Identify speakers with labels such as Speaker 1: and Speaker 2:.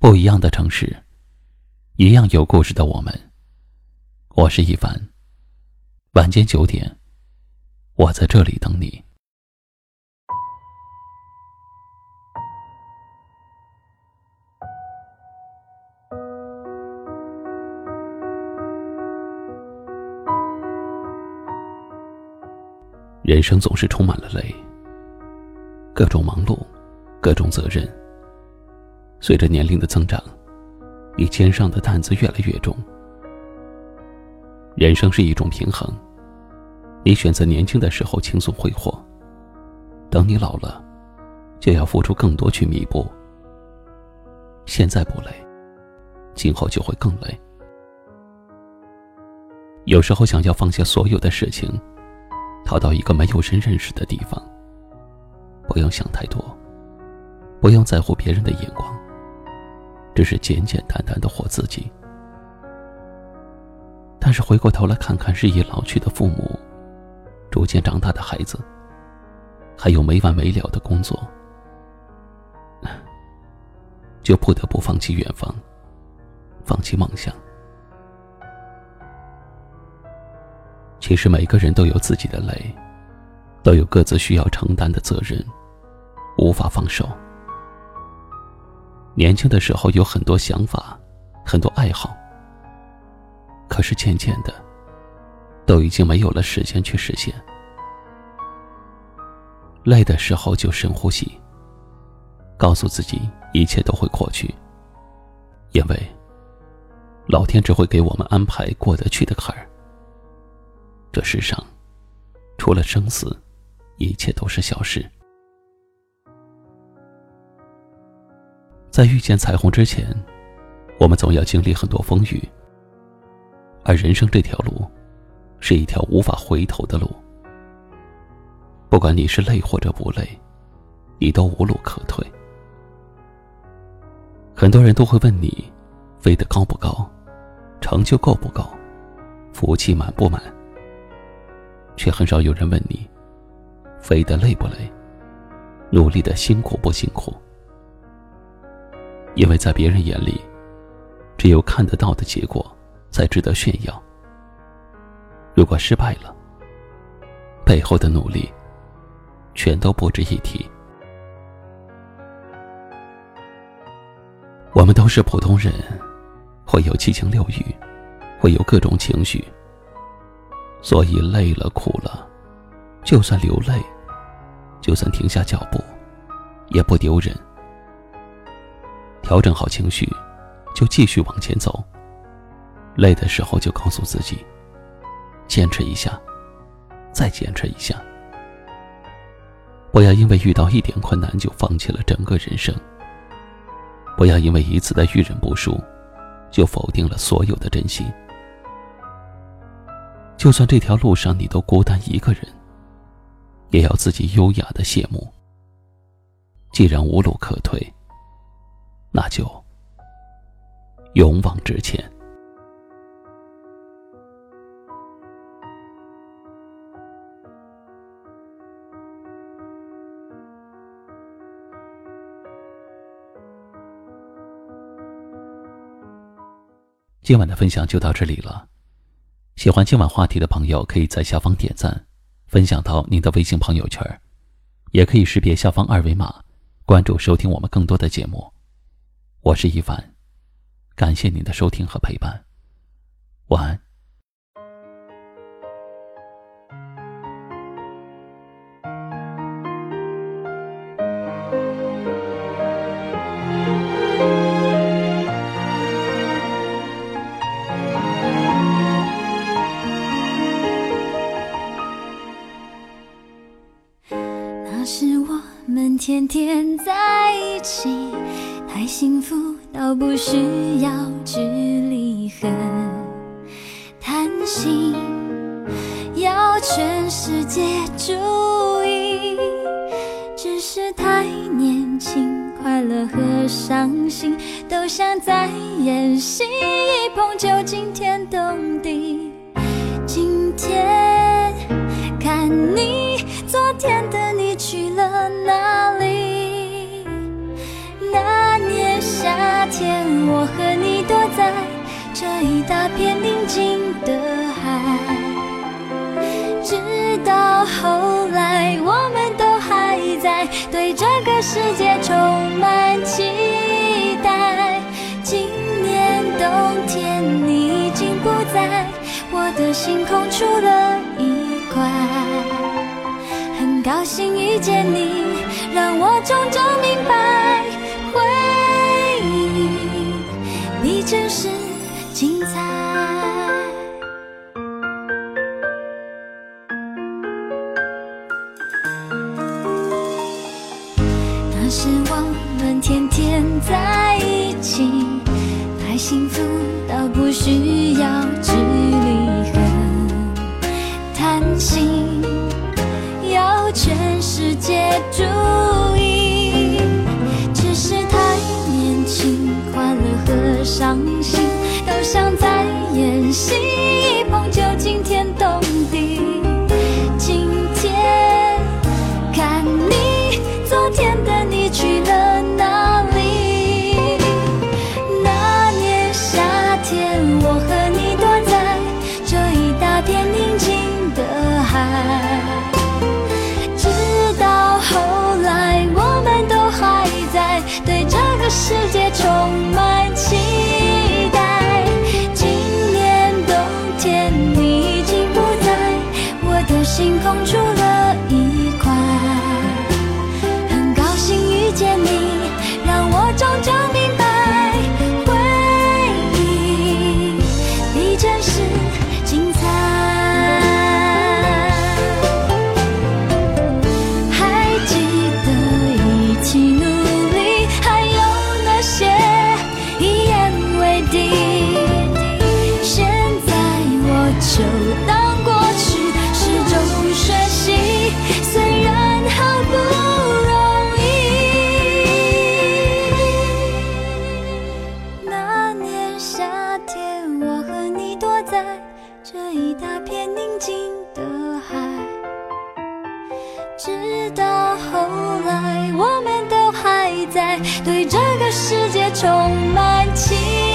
Speaker 1: 不一样的城市，一样有故事的我们。我是一凡。晚间九点，我在这里等你。人生总是充满了累，各种忙碌，各种责任。随着年龄的增长，你肩上的担子越来越重。人生是一种平衡，你选择年轻的时候轻松挥霍，等你老了，就要付出更多去弥补。现在不累，今后就会更累。有时候想要放下所有的事情，逃到一个没有人认识的地方，不用想太多，不用在乎别人的眼光。只是简简单单的活自己，但是回过头来看看日益老去的父母，逐渐长大的孩子，还有没完没了的工作，就不得不放弃远方，放弃梦想。其实每个人都有自己的累，都有各自需要承担的责任，无法放手。年轻的时候有很多想法，很多爱好，可是渐渐的，都已经没有了时间去实现。累的时候就深呼吸，告诉自己一切都会过去，因为老天只会给我们安排过得去的坎儿。这世上，除了生死，一切都是小事。在遇见彩虹之前，我们总要经历很多风雨。而人生这条路，是一条无法回头的路。不管你是累或者不累，你都无路可退。很多人都会问你，飞得高不高，成就够不够，福气满不满。却很少有人问你，飞得累不累，努力的辛苦不辛苦。因为在别人眼里，只有看得到的结果才值得炫耀。如果失败了，背后的努力全都不值一提。我们都是普通人，会有七情六欲，会有各种情绪，所以累了苦了，就算流泪，就算停下脚步，也不丢人。调整好情绪，就继续往前走。累的时候就告诉自己，坚持一下，再坚持一下。不要因为遇到一点困难就放弃了整个人生。不要因为一次的遇人不淑，就否定了所有的真心。就算这条路上你都孤单一个人，也要自己优雅的谢幕。既然无路可退。那就勇往直前。今晚的分享就到这里了。喜欢今晚话题的朋友，可以在下方点赞，分享到您的微信朋友圈，也可以识别下方二维码，关注收听我们更多的节目。我是一凡，感谢您的收听和陪伴，晚安。
Speaker 2: 那是我们天天在一起。太幸福到不需要距离很贪心，要全世界注意。只是太年轻，快乐和伤心都像在演戏，一碰就惊天动地。今天看你，昨天的我和你躲在这一大片宁静的海，直到后来，我们都还在对这个世界充满期待。今年冬天，你已经不在我的星空出了一块，很高兴遇见你，让我终究明白，真实精彩。那时我们天天在一起，太幸福到不需要距离和，谈心要全世界注心，一碰就惊天动地。今天看你，昨天的这个世界充满奇